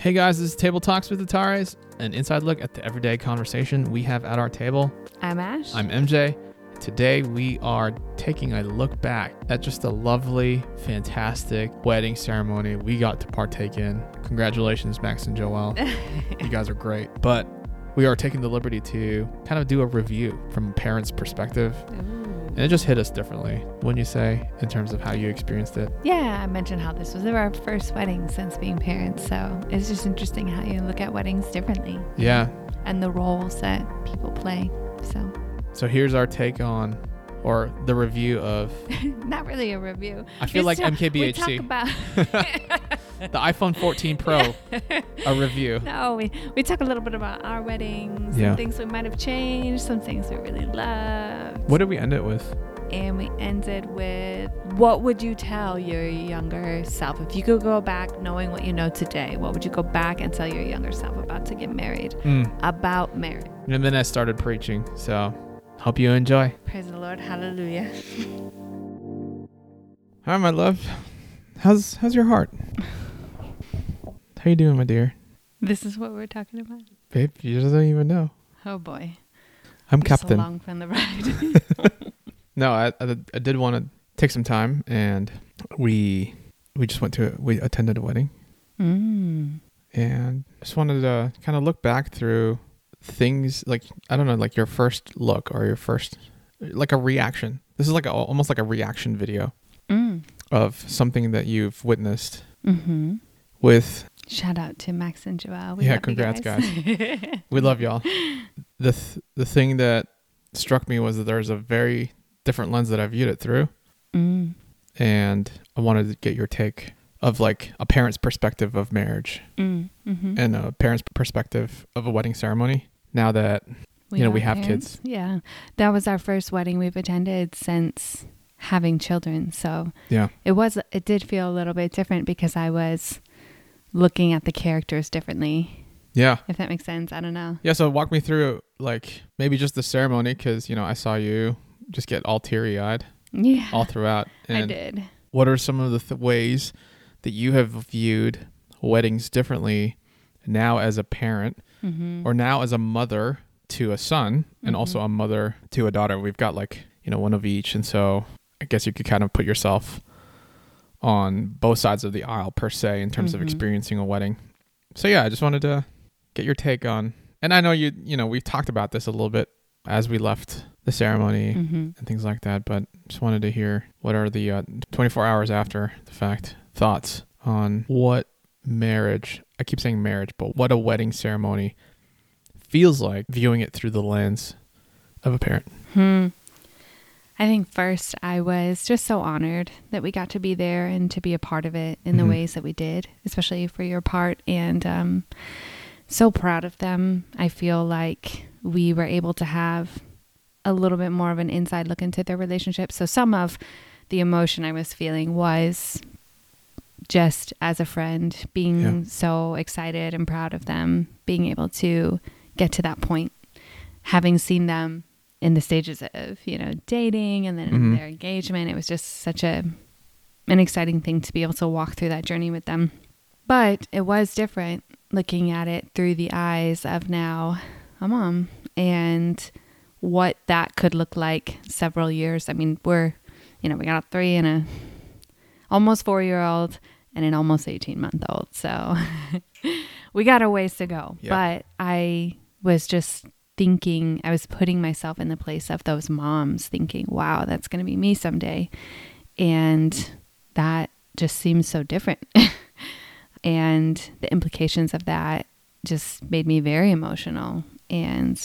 Hey guys, this is Table Talks with Atares, an inside look at the everyday conversation we have at our table. I'm Ash. I'm MJ. Today we are taking a look back at just a lovely, fantastic wedding ceremony we got to partake in. Congratulations, Max and Joelle. you guys are great. But we are taking the liberty to kind of do a review from a parent's perspective. And it just hit us differently, wouldn't you say, in terms of how you experienced it? Yeah, I mentioned how this was our first wedding since being parents. So it's just interesting how you look at weddings differently Yeah. and the roles that people play. So, So here's our take on, or the review of, not really a review. I feel like talk- We talk about. the iPhone 14 Pro, a review. no, we, we talk a little bit about our weddings, Yeah. some things we might have changed, some things we really loved. What did we end it with? And we ended with what would you tell your younger self? If you could go back knowing what you know today, what would you go back and tell your younger self about to get married? Mm. About marriage. And then I started preaching. So hope you enjoy. Praise the Lord. Hallelujah. Hi, my love. How's how's your heart? How you doing, my dear? This is what we're talking about. Babe, you just don't even know. Oh boy. I'm Captain. along from the ride. No, I, I I did want to take some time, and we we just went to we attended a wedding, mm. and just wanted to kind of look back through things like I don't know, like your first look or your first like a reaction. This is like a, almost like a reaction video Mm. of something that you've witnessed Mm-hmm. with Shout out to Max and Joelle. We Yeah, love you congrats, guys. We love y'all. The th- the thing that struck me was that there's a very different lens that I viewed it through, mm. and I wanted to get your take of like a parent's perspective of marriage Mm. Mm-hmm. and a parent's perspective of a wedding ceremony. Now that you know, we have kids. Yeah. That was our first wedding we've attended since having children. So yeah, it was it did feel a little bit different because I was looking at the characters differently. yeah, If that makes sense. I don't know. yeah. So walk me through like maybe just the ceremony because you know I saw you just get all teary eyed Yeah. all throughout. I did. what are some of the th- ways that you have viewed weddings differently now as a parent Mm-hmm. or now as a mother to a son and Mhm. also a mother to a daughter we've got like you know one of each and so i guess you could kind of put yourself on both sides of the aisle per se in terms of Mhm. experiencing a wedding so yeah i just wanted to get your take on and i know you you know we've talked about this a little bit as we left the ceremony mm-hmm. and things like that but just wanted to hear what are the uh, 24 hours after the fact thoughts on what marriage i keep saying marriage but what a wedding ceremony feels like viewing it through the lens of a parent Hmm. I think first I was just so honored that we got to be there and to be a part of it in Mhm. the ways that we did, especially for your part. And um, so proud of them. I feel like we were able to have a little bit more of an inside look into their relationship. So some of the emotion I was feeling was just as a friend being Yeah. so excited and proud of them being able to get to that point having seen them in the stages of you know dating and then Mhm. their engagement it was just such a an exciting thing to be able to walk through that journey with them but it was different looking at it through the eyes of now a mom and what that could look like several years i mean we're you know we got a three and a almost four year old and an almost 18 month old so we got a ways to go. But i was just thinking i was putting myself in the place of those moms thinking wow that's going to be me someday. And that just seems so different. And the implications of that just made me very emotional and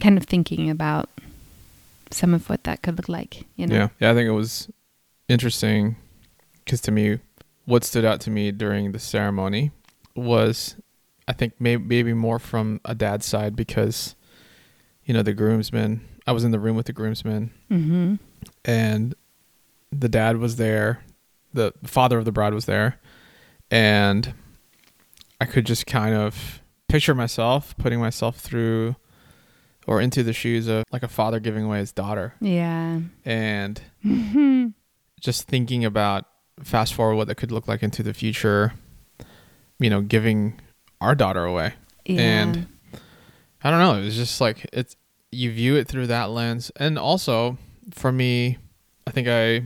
kind of thinking about some of what that could look like you know? Yeah. Yeah i think it was interesting because to me what stood out to me during the ceremony was i think maybe, maybe more from a dad's side because you know the groomsmen i was in the room with the groomsmen mm-hmm. and the dad was there. The father of the bride was there. And i could just kind of picture myself putting myself through or into the shoes of like a father giving away his daughter. Yeah. And just thinking about fast forward what that could look like into the future you know, giving our daughter away. Yeah. And I don't know. It was just like it's you view it through that lens, and also for me, I think I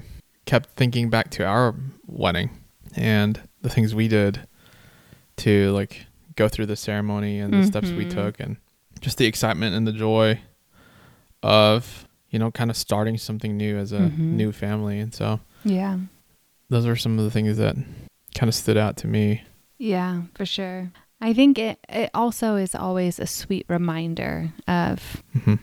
kept thinking back to our wedding and the things we did to like go through the ceremony and the steps we Mhm. took, and just the excitement and the joy of you know kind of starting something new as a Mhm. new family, and so yeah. Those are some of the things that kind of stood out to me. Yeah, for sure. I think it, it also is always a sweet reminder of, hmm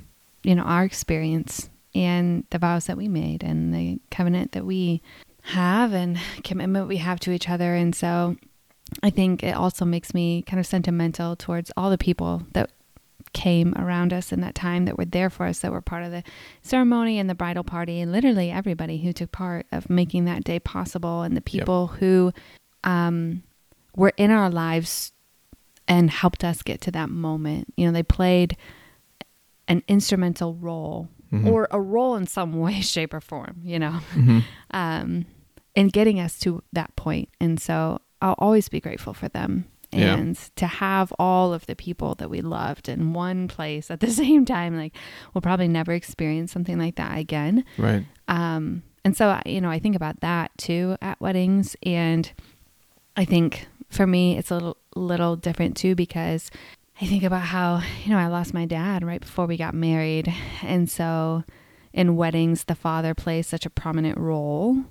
you know, our experience and the vows that we made and the covenant that we have and commitment we have to each other. And so I think it also makes me kind of sentimental towards all the people that came around us in that time that were there for us, that were part of the ceremony and the bridal party, and literally everybody who took part of making that day possible, and the people who um, were in our lives and helped us get to that moment. You know, they played an instrumental role Mhm. or a role in some way, shape, or form, you know, hmm um, in getting us to that point. And so I'll always be grateful for them. Yeah. And to have all of the people that we loved in one place at the same time, like we'll probably never experience something like that again. Right. Um, and so, I- you know, I think about that too at weddings. And I think for me, it's a little, little different too because I think about how, you know, I lost my dad right before we got married. And so in weddings, the father plays such a prominent role.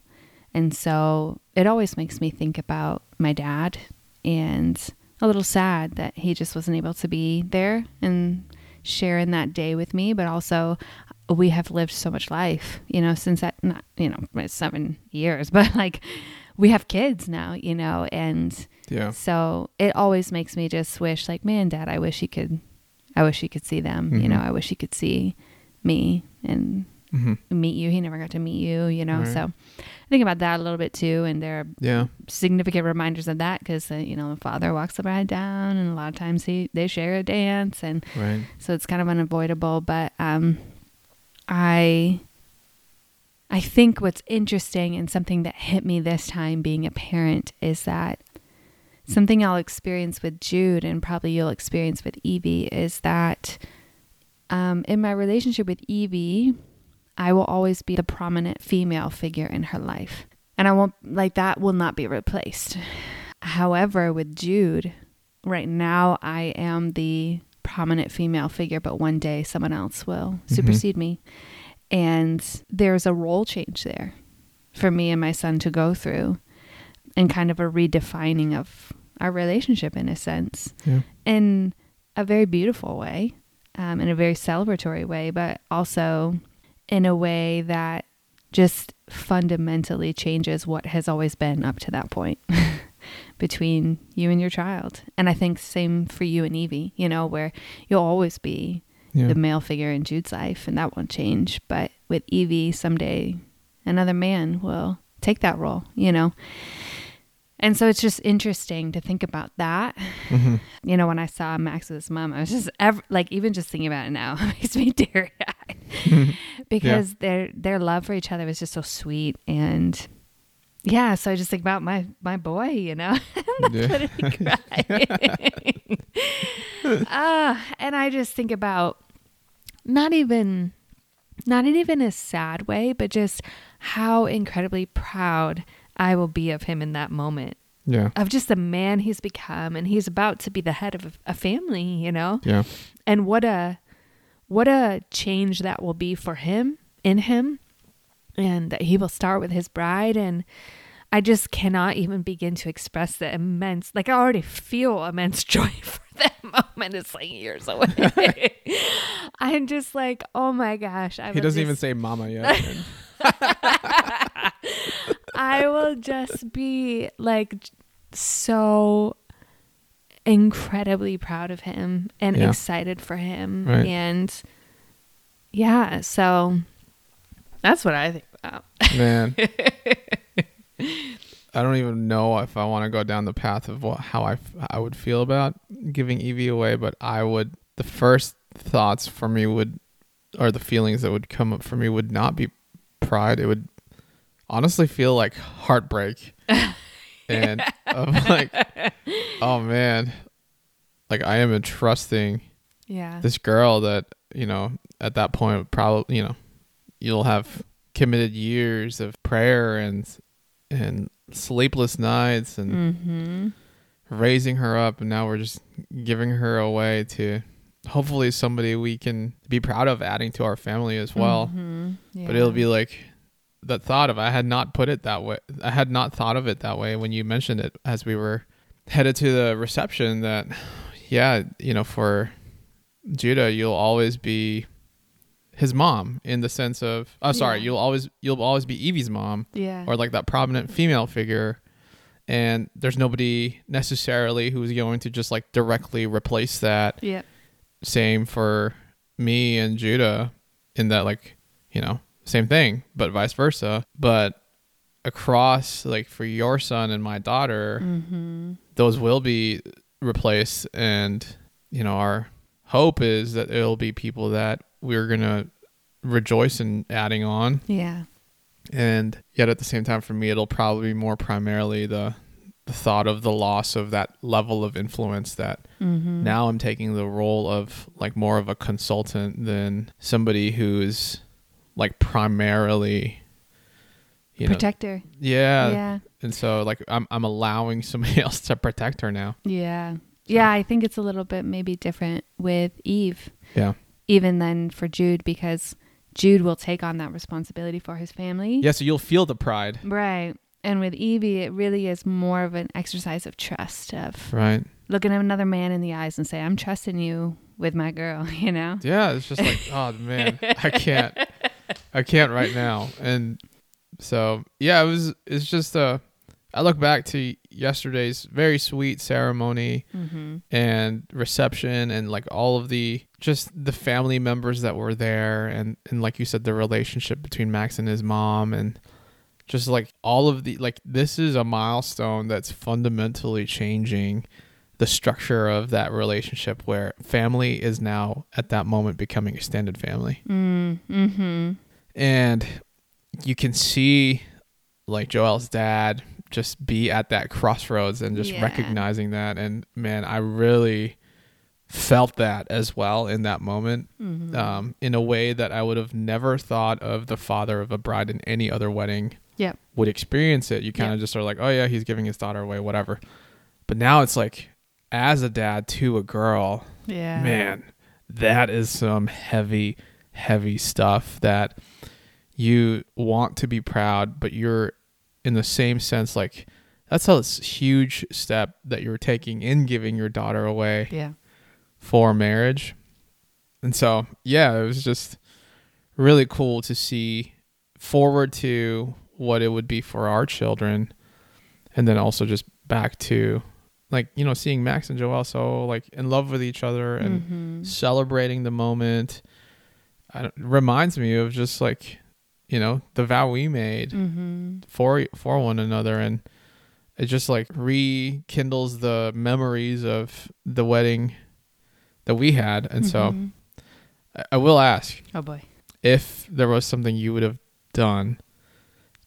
And so it always makes me think about my dad and a little sad that he just wasn't able to be there and share in that day with me, but also we have lived so much life, you know, since that, not, you know, seven years, but like we have kids now, you know, and Yeah. so it always makes me just wish like, man, dad, I wish he could, I wish he could see them, you know, Mhm. I wish he could see me and hmm meet you. He never got to meet you, you know, Right. so I think about that a little bit too. And there are Yeah. significant reminders of that because, uh, you know, the father walks the bride down and a lot of times he, they share a dance and Right. so it's kind of unavoidable but um i i think what's interesting and something that hit me this time being a parent is that something i'll experience with jude and probably you'll experience with evie is that um, in my relationship with evie i will always be the prominent female figure in her life and i won't like that will not be replaced however with jude right now i am the prominent female figure, but one day someone else will supersede me. And there's a role change there for me and my son to go through and kind of a redefining of our relationship in a sense, Yeah. in a very beautiful way, um, in a very celebratory way, but also in a way that just fundamentally changes what has always been up to that point between you and your child. And I think same for you and Evie, you know, where you'll always be Yeah. the male figure in Jude's life and that won't change. But with Evie, someday another man will take that role, you know. And so it's just interesting to think about that. hmm You know, when I saw Max's mom, I was just ever, like, even just thinking about it now makes me teary eyed because their their love for each other was just so sweet and yeah. So I just think about my my boy, you know, Yeah. uh, and I just think about not even not in even a sad way, but just how incredibly proud I will be of him in that moment Yeah. of just the man he's become and he's about to be the head of a family, you know? Yeah. And what a what a change that will be for him in him and that he will start with his bride and I just cannot even begin to express the immense like I already feel immense joy for that moment. It's like years away. I'm just like, oh my gosh. I He doesn't even say mama yet. I will just be like so incredibly proud of him and Yeah. excited for him. Right. And yeah, so that's what I think about. Man. I don't even know if I want to go down the path of what, how I, f- I would feel about giving Evie away, but I would, the first thoughts for me would, or the feelings that would come up for me would not be pride. It would honestly feel like heartbreak and I'm like, oh man, like I am entrusting Yeah. this girl that you know at that point probably you know you'll have committed years of prayer and and sleepless nights and mm-hmm. raising her up and now we're just giving her away to hopefully somebody we can be proud of adding to our family as well Mm-hmm. but it'll be like that thought of i had not put it that way i had not thought of it that way when you mentioned it as we were headed to the reception that yeah you know for judah you'll always be his mom in the sense of oh sorry Yeah. you'll always you'll always be evie's mom yeah. or like that prominent female figure and there's nobody necessarily who's going to just like directly replace that yeah. same for me and Judah in that like you know same thing but vice versa but across like for your son and my daughter Mm-hmm. those will be replaced and you know our hope is that it'll be people that we're gonna rejoice in adding on Yeah. and yet at the same time for me it'll probably be more primarily the the thought of the loss of that level of influence that Mm-hmm. now I'm taking the role of like more of a consultant than somebody who's like primarily you know protector. yeah. yeah. and so like I'm I'm allowing somebody else to protect her now Yeah. Yeah, I think it's a little bit maybe different with Eve, yeah even than for Jude, because Jude will take on that responsibility for his family. yeah so you'll feel the pride Right. And with Evie, it really is more of an exercise of trust, of right looking at another man in the eyes and say, I'm trusting you with my girl, you know? yeah it's just like oh man I can't I can't right now and so yeah it was it's just uh I look back to yesterday's very sweet ceremony Mm-hmm. and reception and like all of the just the family members that were there and and like you said the relationship between Max and his mom and just like all of the like this is a milestone that's fundamentally changing the structure of that relationship where family is now at that moment becoming extended family Mm, mm-hmm. and you can see like Joel's dad just be at that crossroads and just Yeah. recognizing that and man I really felt that as well in that moment Mm-hmm. um, in a way that I would have never thought of the father of a bride in any other wedding Yep. would experience it you kind of just are like oh yeah he's giving his daughter away whatever but now it's like as a dad to a girl Yeah. man that is some heavy heavy stuff that you want to be proud but you're in the same sense like that's a huge step that you're taking in giving your daughter away Yeah. for marriage and so yeah it was just really cool to see forward to what it would be for our children and then also just back to like you know seeing max and joel so like in love with each other and Mm-hmm. celebrating the moment I reminds me of just like you know the vow we made Mm-hmm. for for one another and it just like rekindles the memories of the wedding that we had and so Mhm. I, I will ask Oh boy. if there was something you would have done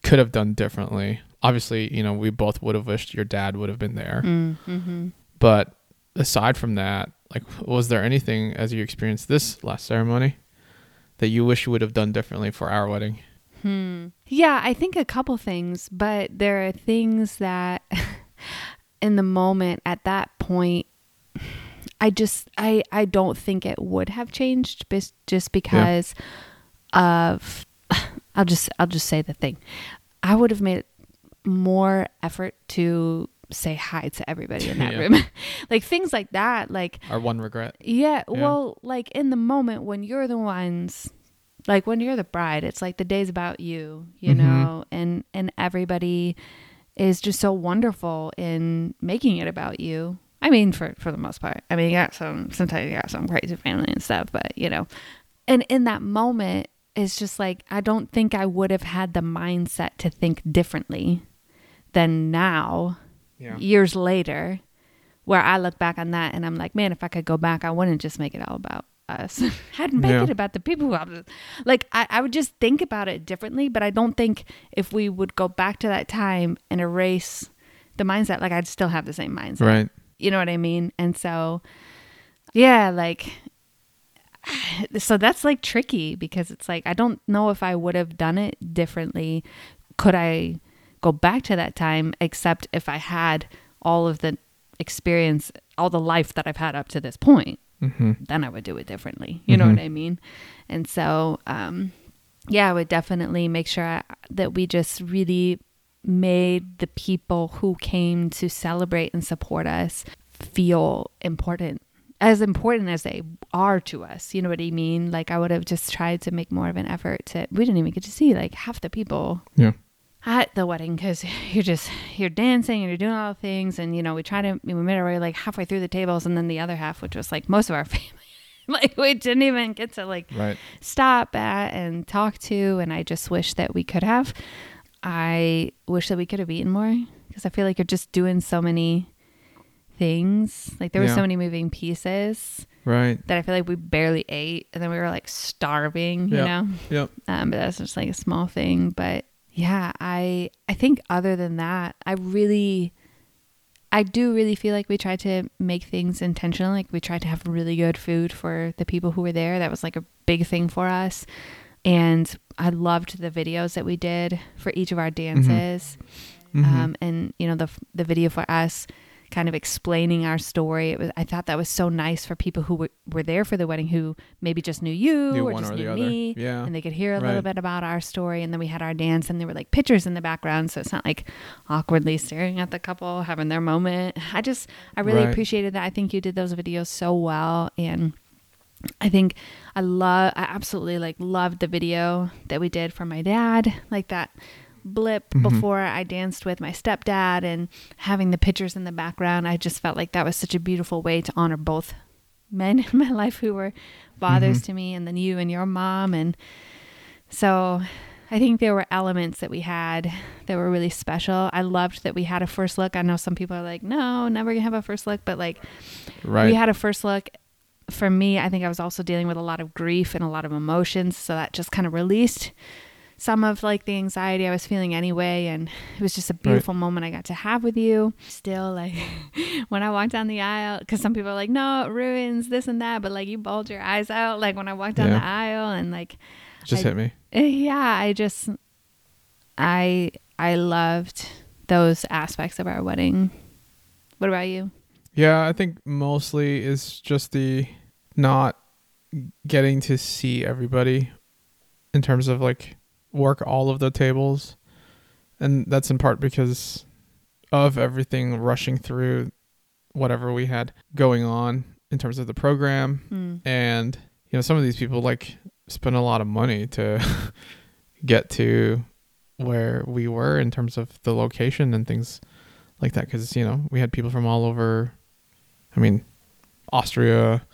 could have done differently obviously you know we both would have wished your dad would have been there Mm-hmm. but aside from that like was there anything as you experienced this last ceremony that you wish you would have done differently for our wedding Hmm. Yeah, I think a couple things, but there are things that in the moment at that point I just I I don't think it would have changed just because of I'll just I'll just say the thing. I would have made more effort to say hi to everybody in that Yeah. room. like things like that, like our one regret yeah, Yeah. well, like in the moment when you're the ones like when you're the bride, it's like the day's about you, you Mhm. know, and and everybody is just so wonderful in making it about you. I mean, for for the most part. I mean, you got some sometimes you got some crazy family and stuff, but you know, and in that moment, it's just like I don't think I would have had the mindset to think differently than now yeah years later where I look back on that and I'm like, man, if I could go back, I wouldn't just make it all about us. I'd make Yeah. it about the people who I was like I, I would just think about it differently, but I don't think if we would go back to that time and erase the mindset, like I'd still have the same mindset. Right. You know what I mean? And so, yeah, like, so that's like tricky because it's like, I don't know if I would have done it differently. Could I go back to that time, except if I had all of the experience, all the life that I've had up to this point? Mm-hmm. then I would do it differently. You know Mhm. what I mean? And so, um, yeah, I would definitely make sure I, that we just really made the people who came to celebrate and support us feel important, as important as they are to us. You know what I mean? Like, I would have just tried to make more of an effort to, we didn't even get to see like half the people Yeah. At the wedding because you're just you're dancing and you're doing all the things and you know we try to we made our way like halfway through the tables and then the other half which was like most of our family like we didn't even get to like Right. stop at and talk to and i just wish that we could have i wish that we could have eaten more because i feel like you're just doing so many things like there were Yeah. so many moving pieces Right. that i feel like we barely ate and then we were like starving you know Yep. um, but that's just like a small thing. But yeah, I I think other than that, I really, I do really feel like we tried to make things intentional. Like we tried to have really good food for the people who were there. That was like a big thing for us. And I loved the videos that we did for each of our dances. Mhm. Um, and you know the the video for us kind of explaining our story. It was i thought that was so nice for people who were, were there for the wedding who maybe just knew you Knew or just or knew other. me. Yeah. and they could hear a little bit about our story. And then we had our dance and there were like pictures in the background. So it's not like awkwardly staring at the couple having their moment. I just i really Right. appreciated that. I think you did those videos so well. And I think I love I absolutely like loved the video that we did for my dad, like that blip Mhm. before I danced with my stepdad and having the pictures in the background. I just felt like that was such a beautiful way to honor both men in my life who were fathers Mhm. to me and then you and your mom and so I think there were elements that we had that were really special. I loved that we had a first look. I know some people are like, "No, never gonna have a first look," but like Right. we had a first look for me i think i was also dealing with a lot of grief and a lot of emotions so that just kind of released some of like the anxiety i was feeling anyway and it was just a beautiful moment i got to have with you still like when i walked down the aisle because some people are like no it ruins this and that but like you bulge your eyes out like when i walked down Yeah. the aisle and like Just I- hit me. eh, yeah i just i i loved those aspects of our wedding what about you Yeah, I think mostly is just the not getting to see everybody in terms of like work all of the tables. And that's in part because of everything rushing through whatever we had going on in terms of the program. Hmm. And, you know, some of these people like spend a lot of money to get to where we were in terms of the location and things like that. Cause, you know, we had people from all over, I mean, Austria,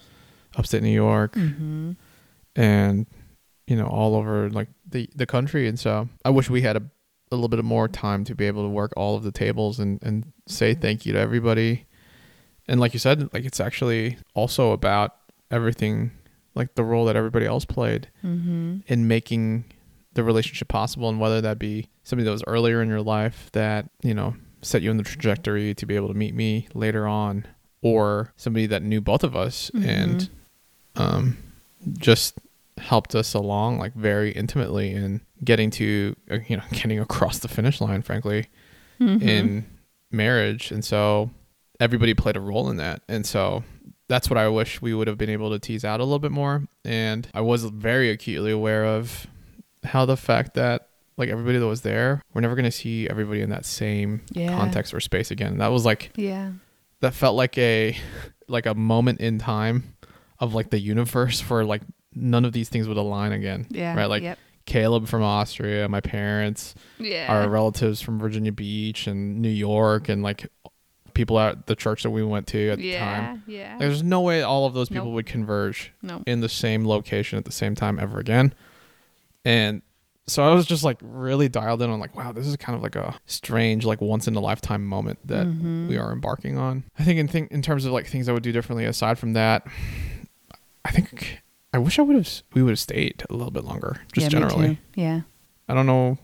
upstate New York, mm-hmm. and, you know, all over like the, the country. And so I wish we had a, a little bit more time to be able to work all of the tables and, and say thank you to everybody. And like you said, like it's actually also about everything, like the role that everybody else played Mm-hmm. in making the relationship possible and whether that be somebody that was earlier in your life that you know set you in the trajectory to be able to meet me later on or somebody that knew both of us and um just helped us along like very intimately in getting to uh, you know getting across the finish line frankly Mm-hmm. in marriage and so everybody played a role in that and so that's what i wish we would have been able to tease out a little bit more and i was very acutely aware of how the fact that like everybody that was there we're never going to see everybody in that same Yeah. context or space again that was like Yeah. that felt like a like a moment in time of like the universe for like none of these things would align again Yeah. right like yep. caleb from austria my parents yeah. our relatives from Virginia Beach and New York and like people at the church that we went to at the time. Yeah. There's no way all of those people Nope. would converge no. in the same location at the same time ever again. And so I was just like really dialed in on like, wow, this is kind of like a strange, like once in a lifetime moment that Mhm. we are embarking on. I think in think in terms of like things I would do differently aside from that, I think I wish I would have we would have stayed a little bit longer, just Yeah, generally. Yeah. I don't know.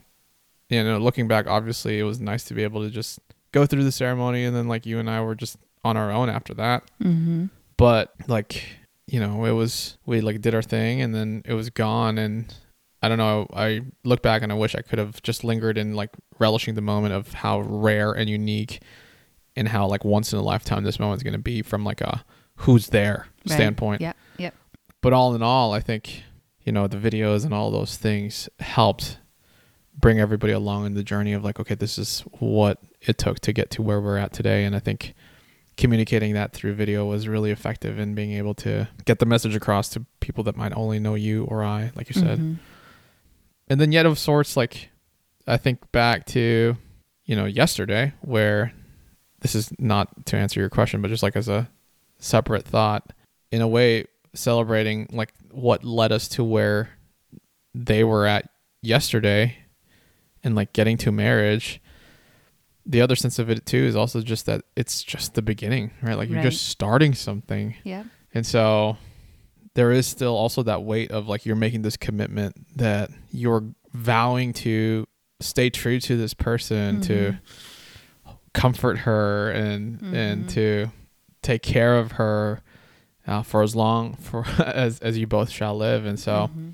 You know, looking back, obviously it was nice to be able to just go through the ceremony and then like you and I were just on our own after that. Mm-hmm. But like, you know, it was we like did our thing and then it was gone and I don't know, I look back and I wish I could have just lingered in like relishing the moment of how rare and unique and how like once in a lifetime this moment is going to be from like a who's there Right. standpoint. Yep. But all in all, I think, you know, the videos and all those things helped bring everybody along in the journey of like, okay, this is what it took to get to where we're at today. And I think communicating that through video was really effective in being able to get the message across to people that might only know you or I, like you said. Mhm. And then yet of sorts, like I think back to, you know, yesterday where this is not to answer your question, but just like as a separate thought, in a way celebrating like what led us to where they were at yesterday and like getting to marriage. The other sense of it too is also just that it's just the beginning, right? Like you're Right. just starting something. yeah And so there is still also that weight of like you're making this commitment that you're vowing to stay true to this person, to comfort her and and Mhm. to take care of her uh, for as long for as as you both shall live. And so Mhm.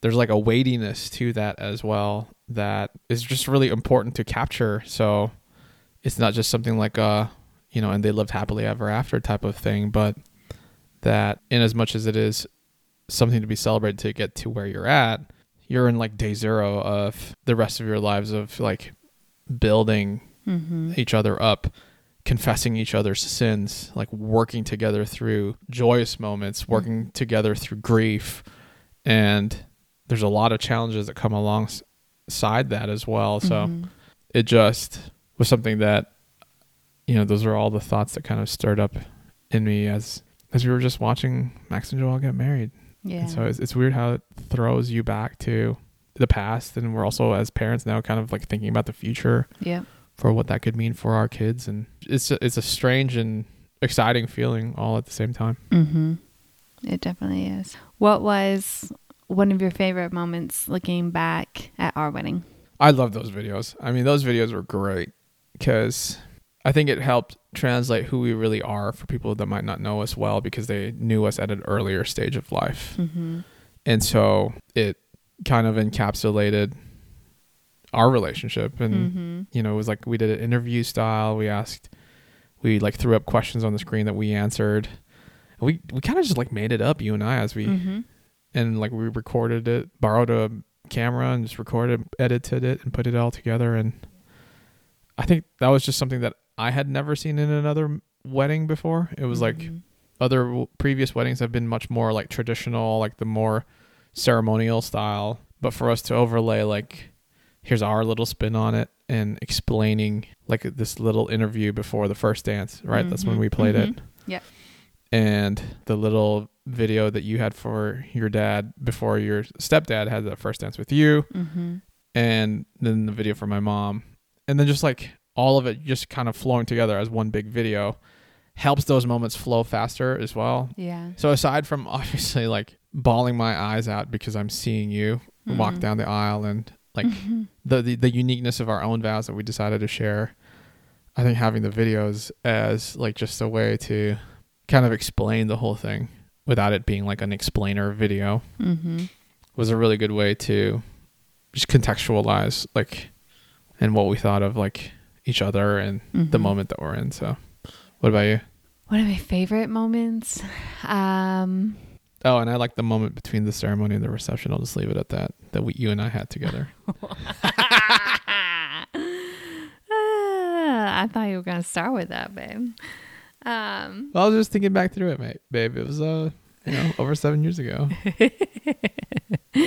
there's like a weightiness to that as well that is just really important to capture. So it's not just something like a, you know, and they lived happily ever after type of thing, but that in as much as it is something to be celebrated to get to where you're at, you're in like day zero of the rest of your lives of like building Mhm. each other up, confessing each other's sins, like working together through joyous moments, working together through grief. And there's a lot of challenges that come alongside that as well. So Mhm. it just was something that, you know, those are all the thoughts that kind of stirred up in me as as we were just watching Max and Joel get married. yeah. And so it's, it's weird how it throws you back to the past. And we're also, as parents now, kind of like thinking about the future Yep. For what that could mean for our kids and it's a, it's a strange and exciting feeling all at the same time Mm-hmm. It definitely is. What was one of your favorite moments looking back at our wedding? i love those videos i mean those videos were great because i think it helped translate who we really are for people that might not know us well because they knew us at an earlier stage of life Mm-hmm. and so it kind of encapsulated our relationship and Mm-hmm. you know, it was like we did an interview style. We asked, we like threw up questions on the screen that we answered. We we kind of just like made it up, you and I, as we Mm-hmm. and like we recorded it, borrowed a camera and just recorded, edited it, and put it all together. And I think that was just something that I had never seen in another wedding before. It was like Mm-hmm. other w- previous weddings have been much more like traditional, like the more ceremonial style. But for us to overlay, like, here's our little spin on it and explaining like this little interview before the first dance, right? That's when we played it. Mhm. Yep. And the little video that you had for your dad before your stepdad had the first dance with you, Mm-hmm. and then the video for my mom. And then just like all of it just kind of flowing together as one big video helps those moments flow faster as well. Yeah. So aside from obviously like bawling my eyes out because I'm seeing you walk Mhm. down the aisle and like Mhm. the, the the uniqueness of our own vows that we decided to share, I think having the videos as like just a way to kind of explain the whole thing without it being like an explainer video Mhm. was a really good way to just contextualize like and what we thought of like each other and the Mhm. moment that we're in. So what about you? One of my favorite moments. Um, Oh, and I like the moment between the ceremony and the reception. I'll just leave it at that. That we, you and I had together. Ah, I thought you were gonna start with that, babe. Um, Well, I was just thinking back through it, mate, babe. It was uh, you know, over seven years ago.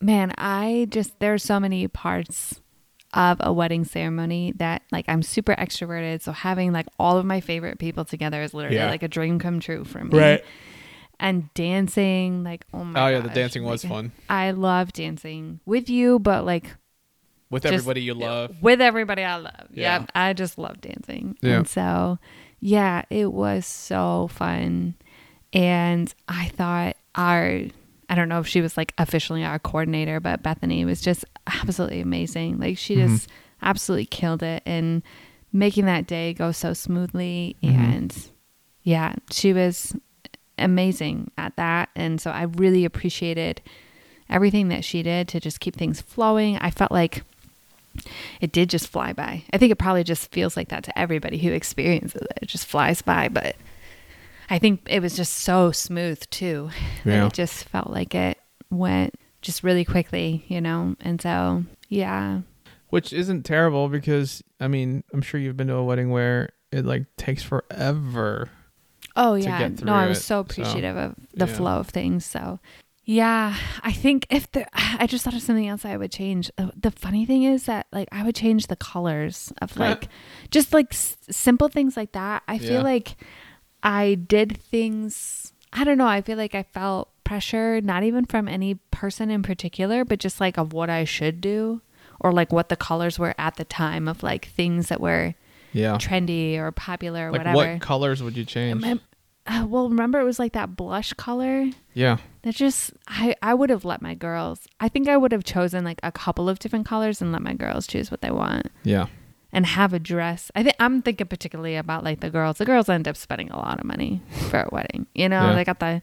man, I just there's so many parts of a wedding ceremony that like I'm super extroverted, so having like all of my favorite people together is literally Yeah. like a dream come true for me. And dancing, like oh my oh yeah, the dancing was like, fun I love dancing with you, but like with just- everybody you love. with everybody I love. Yeah. Yep. I just love dancing. Yeah. And so, yeah, it was so fun. And I thought our, I don't know if she was like officially our coordinator, but Bethany was just absolutely amazing. Like she Mhm. just absolutely killed it. And making that day go so smoothly. Mhm. And yeah, she was amazing at that. And so I really appreciated everything that she did to just keep things flowing. I felt like it did just fly by. I think it probably just feels like that to everybody who experiences it. It just flies by, but I think it was just so smooth too. Yeah. It just felt like it went just really quickly, you know? And so, yeah. Which isn't terrible because I mean, I'm sure you've been to a wedding where it like takes forever. Oh, yeah. No, I was it, so so, appreciative of the yeah. flow of things. So, yeah, I think if there, I just thought of something else I would change. The, the funny thing is that, like, I would change the colors of, like, just like s- simple things like that. I feel Yeah. like I did things, I don't know. I feel like I felt pressure, not even from any person in particular, but just like of what I should do or like what the colors were at the time of like things that were Yeah. trendy or popular or Like whatever. what colors would you change? Mem- uh, well, remember it was like that blush color yeah. that just I I would have let my girls. I think I would have chosen like a couple of different colors and let my girls choose what they want Yeah. and have a dress. I think I'm thinking particularly about like the girls. The girls end up spending a lot of money for a wedding. You know, Yeah. they got the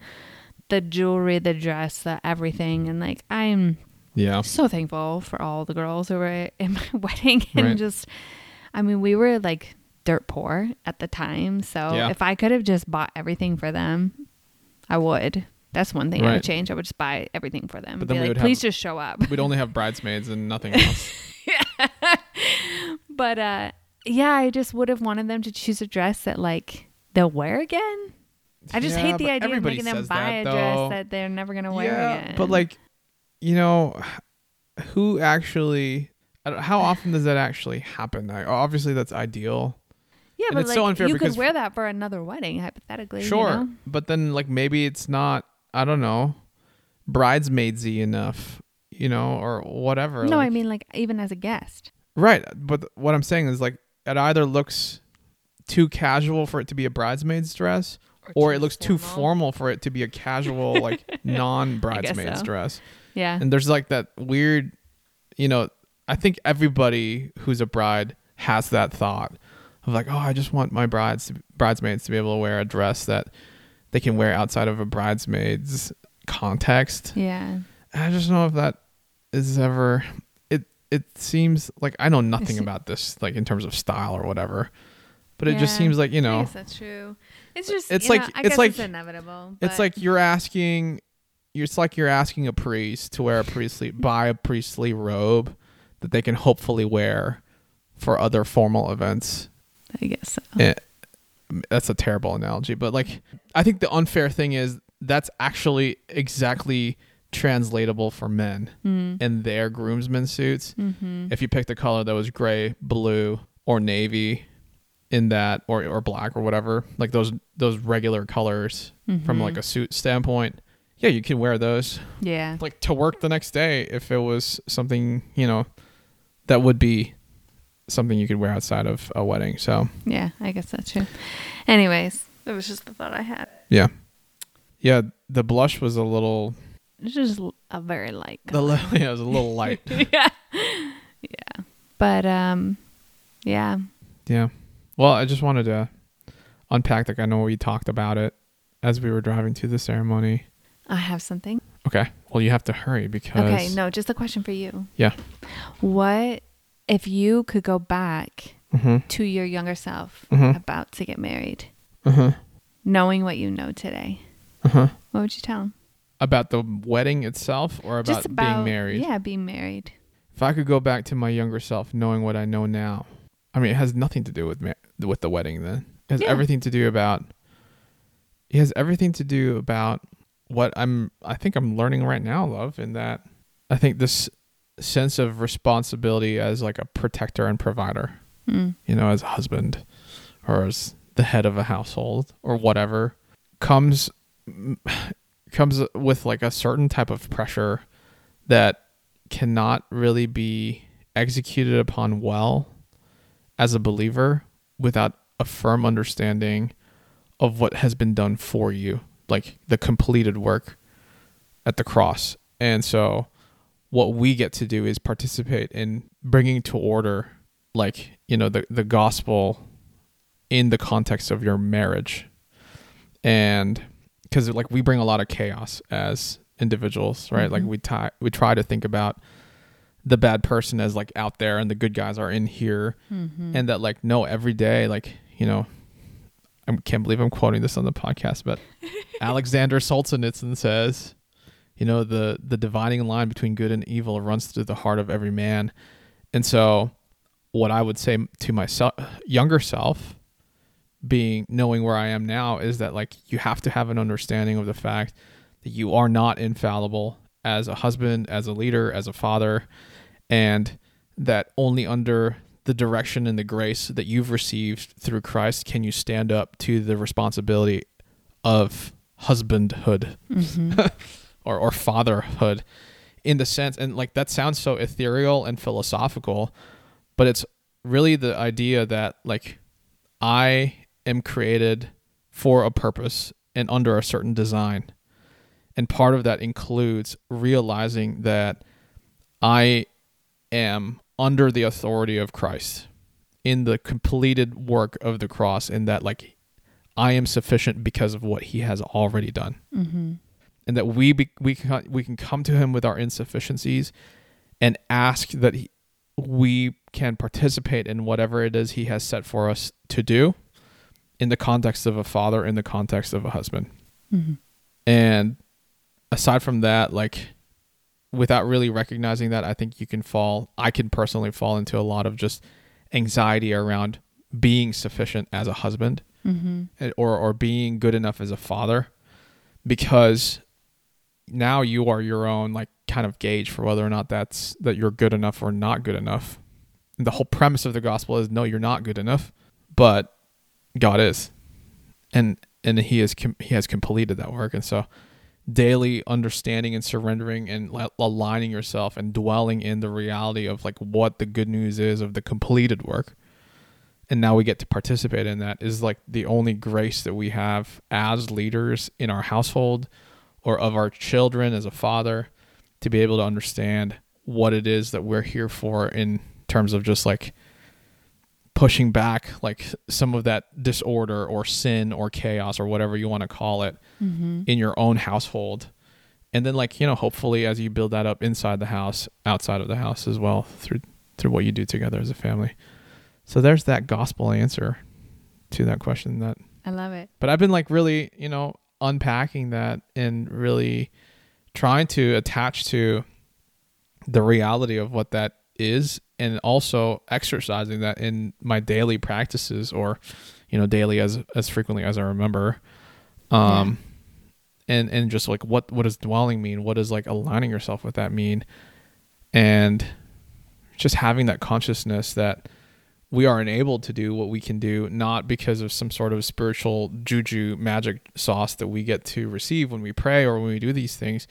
the jewelry, the dress, the everything, and like I'm Yeah. so thankful for all the girls who were in my wedding and Right. just I mean we were like dirt poor at the time so Yeah. if I could have just bought everything for them I would that's one thing I would change I would just buy everything for them But be then we like would please have- just show up We'd only have bridesmaids and nothing else. but uh yeah I just would have wanted them to choose a dress that like they'll wear again I just Yeah, hate the idea of making them buy that, a dress though. that they're never gonna wear yeah, again but like, you know, who actually? I don't, how often does that actually happen? Like, obviously, that's ideal. yeah and but it's like so unfair you could wear that for another wedding hypothetically you Sure, know? but then like maybe it's not. I don't know, bridesmaidsy enough, you know, or whatever. No, like- I mean like even as a guest. right. But what I'm saying is like it either looks too casual for it to be a bridesmaid's dress, or it looks too formal for it to be a casual like non bridesmaid's so. dress. Yeah. And there's like that weird, you know, I think everybody who's a bride has that thought of like, oh, I just want my brides bridesmaids to be able to wear a dress that they can wear outside of a bridesmaid's context. Yeah. I just don't know if that is ever it it seems like I know nothing It's- about this like in terms of style or whatever. But it just seems like, you I know, guess that's true. It's just It's like- know, I it's guess like- it's inevitable. it's like you're asking it's like you're asking a priest to wear a priestly buy a priestly robe that they can hopefully wear for other formal events I guess so. Eh, that's a terrible analogy but like i think the unfair thing is that's actually exactly translatable for men Mm. in their groomsmen suits Mm-hmm. if you picked a color that was gray blue or navy in that or or black or whatever like those those regular colors from Mhm. like a suit standpoint yeah you can wear those yeah. like to work the next day if it was something you know that would be something you could wear outside of a wedding so Yeah, I guess that's true. Anyways, that was just the thought I had. yeah yeah the blush was a little It's just a very light the color. li- yeah, it was a little light yeah. Yeah. But um yeah. yeah well i just wanted to unpack like i know we talked about it as we were driving to the ceremony I have something. Okay well you have to hurry because Okay, no, just a question for you. Yeah. What if you could go back mm-hmm, to your younger self Mhm. about to get married, uh-huh knowing what you know today? uh-huh What would you tell him? about the wedding itself or about, about being married Yeah, being married. if I could go back to my younger self, knowing what I know now, I mean, it has nothing to do with ma- with the wedding. Then it has Yeah. everything to do about. It has everything to do about what I'm. I think I'm learning right now, love, in that I think this sense of responsibility as like a protector and provider. Mm. You know, as a husband or as the head of a household or whatever comes comes with like a certain type of pressure that cannot really be executed upon well as a believer without a firm understanding of what has been done for you, like the completed work at the cross. And so, what we get to do is participate in bringing to order, like, you know the the gospel in the context of your marriage and because like we bring a lot of chaos as individuals right like Mhm. we tie we try to think about the bad person as like out there and the good guys are in here Mm-hmm. and that like no every day like you know i can't believe i'm quoting this on the podcast but alexander solzhenitsyn says you know the the dividing line between good and evil runs through the heart of every man. And so what i would say to myself younger self being knowing where i am now is that like you have to have an understanding of the fact that you are not infallible as a husband as a leader as a father and that only under the direction and the grace that you've received through Christ can you stand up to the responsibility of husbandhood? Hmm or, or fatherhood in the sense and like that sounds so ethereal and philosophical but it's really the idea that like i am created for a purpose and under a certain design. And part of that includes realizing that i am under the authority of christ in the completed work of the cross in that like i am sufficient because of what he has already done. Hmm and that we be, we can we can come to him with our insufficiencies and ask that he, we can participate in whatever it is he has set for us to do in the context of a father in the context of a husband. Hmm and aside from that like without really recognizing that i think you can fall i can personally fall into a lot of just anxiety around being sufficient as a husband hmm or or being good enough as a father because now you are your own like kind of gauge for whether or not that's that you're good enough or not good enough. And the whole premise of the gospel is no you're not good enough, but God is. And and he is com- he has completed that work and so daily understanding and surrendering and li- aligning yourself and dwelling in the reality of like what the good news is of the completed work. And now we get to participate in that is like the only grace that we have as leaders in our household or of our children as a father to be able to understand what it is that we're here for in terms of just like pushing back like some of that disorder or sin or chaos or whatever you want to call it hmm in your own household. And then like you know hopefully as you build that up inside the house outside of the house as well through through what you do together as a family. So there's that gospel answer to that question that I love it. but i've been like really you know unpacking that and really trying to attach to the reality of what that is and also exercising that in my daily practices or you know daily as as frequently as i remember. Um and and just like what what does dwelling mean? What does like aligning yourself with that mean? And just having that consciousness that we are enabled to do what we can do not because of some sort of spiritual juju magic sauce that we get to receive when we pray or when we do these things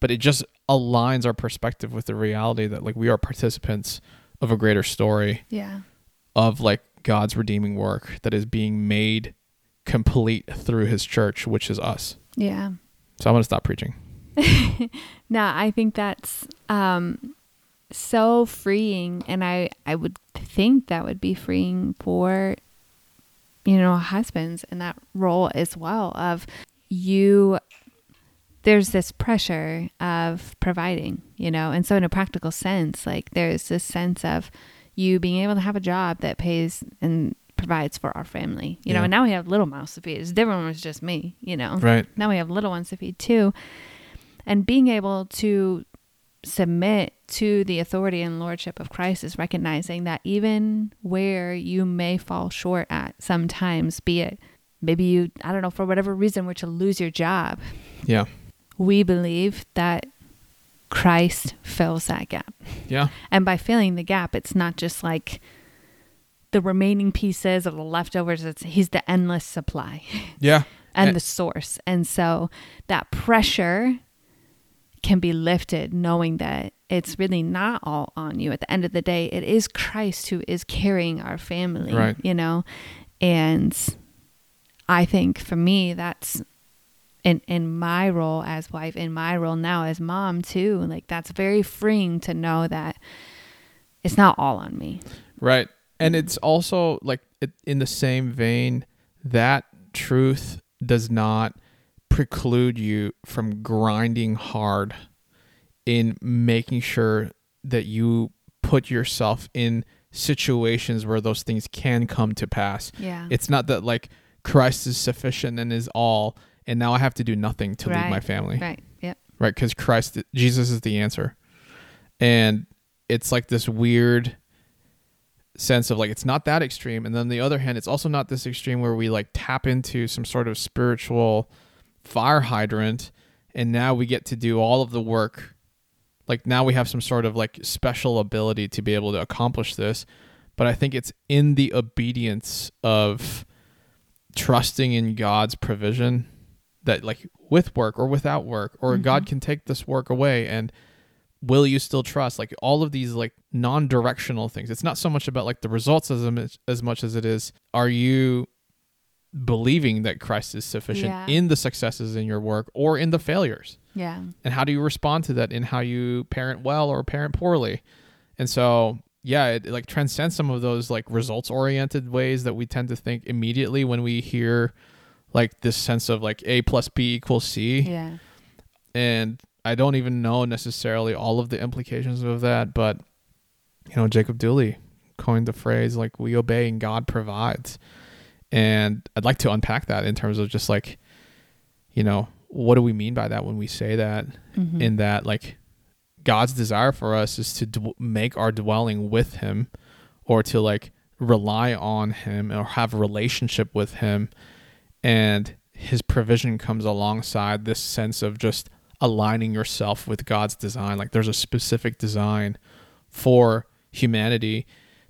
but it just aligns our perspective with the reality that like we are participants of a greater story Yeah. of like God's redeeming work that is being made complete through his church which is us Yeah. so i'm going to stop preaching No, I think that's um, so freeing, and I I would think that would be freeing for you know husbands in that role as well. Of you, there's this pressure of providing, you know, and so in a practical sense, like there's this sense of you being able to have a job that pays and provides for our family, you know. And now we have little mouths to feed. It's different when it was just me, you know? Right. Now we have little ones to feed too. And being able to submit to the authority and lordship of christ is recognizing that even where you may fall short at sometimes be it maybe you i don't know for whatever reason were to lose your job. Yeah we believe that christ fills that gap yeah and by filling the gap it's not just like the remaining pieces of the leftovers it's he's the endless supply yeah and And- the source. And so that pressure can be lifted knowing that it's really not all on you. At the end of the day, it is Christ who is carrying our family, Right. you know? And I think for me, that's in, in my role as wife, in my role now as mom too, like that's very freeing to know that it's not all on me. Right. and mm-hmm. it's also like it, in the same vein that truth does not preclude you from grinding hard in making sure that you put yourself in situations where those things can come to pass. Yeah. It's not that like Christ is sufficient and is all, and now I have to do nothing to lead Right. my family, right. Yep. right? Because Christ, Jesus is the answer, and it's like this weird sense of like it's not that extreme, and then on the other hand, it's also not this extreme where we like tap into some sort of spiritual fire hydrant, and now we get to do all of the work. Like now we have some sort of like special ability to be able to accomplish this, but I think it's in the obedience of trusting in God's provision that like with work or without work or mm-hmm. God can take this work away and will you still trust? Like all of these like non-directional things. It's not so much about like the results as much, as much as it is are you believing that Christ is sufficient Yeah. in the successes in your work or in the failures? Yeah. and how do you respond to that in how you parent well or parent poorly? And so yeah it, like transcends some of those like results oriented ways that we tend to think immediately when we hear like this sense of like a plus b equals c Yeah. and i don't even know necessarily all of the implications of that but you know jacob dooley coined the phrase like we obey and god provides and i'd like to unpack that in terms of just like you know what do we mean by that when we say that Mhm. in that like God's desire for us is to d- make our dwelling with him or to like rely on him or have a relationship with him and his provision comes alongside this sense of just aligning yourself with God's design. Like there's a specific design for humanity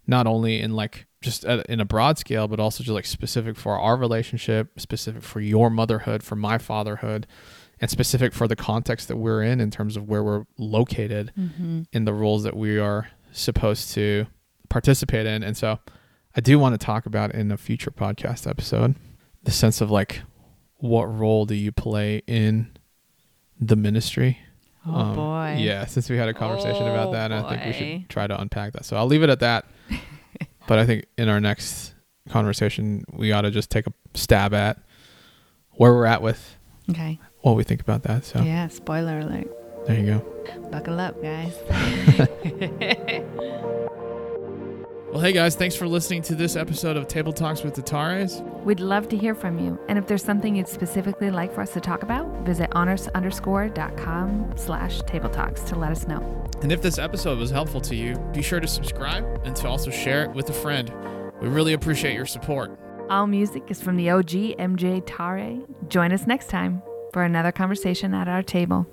not only in like just in a broad scale but also just like specific for our relationship specific for your motherhood for my fatherhood and specific for the context that we're in in terms of where we're located Mhm. in the roles that we are supposed to participate in. And so i do want to talk about in a future podcast episode the sense of like what role do you play in the ministry Oh um, boy. Yeah, since we had a conversation about Oh, that, I think we should try to unpack that. So I'll leave it at that. but I think in our next conversation, we ought to just take a stab at where we're at with Okay. what we think about that. So Yeah. Spoiler alert. there you go. Buckle up, guys. Well, hey guys, thanks for listening to this episode of Table Talks with Tatares. We'd love to hear from you. And if there's something you'd specifically like for us to talk about, visit honest underscore dot com slash table talks to let us know. And if this episode was helpful to you, be sure to subscribe and to also share it with a friend. We really appreciate your support. All music is from the OG MJ Tare. Join us next time for another conversation at our table.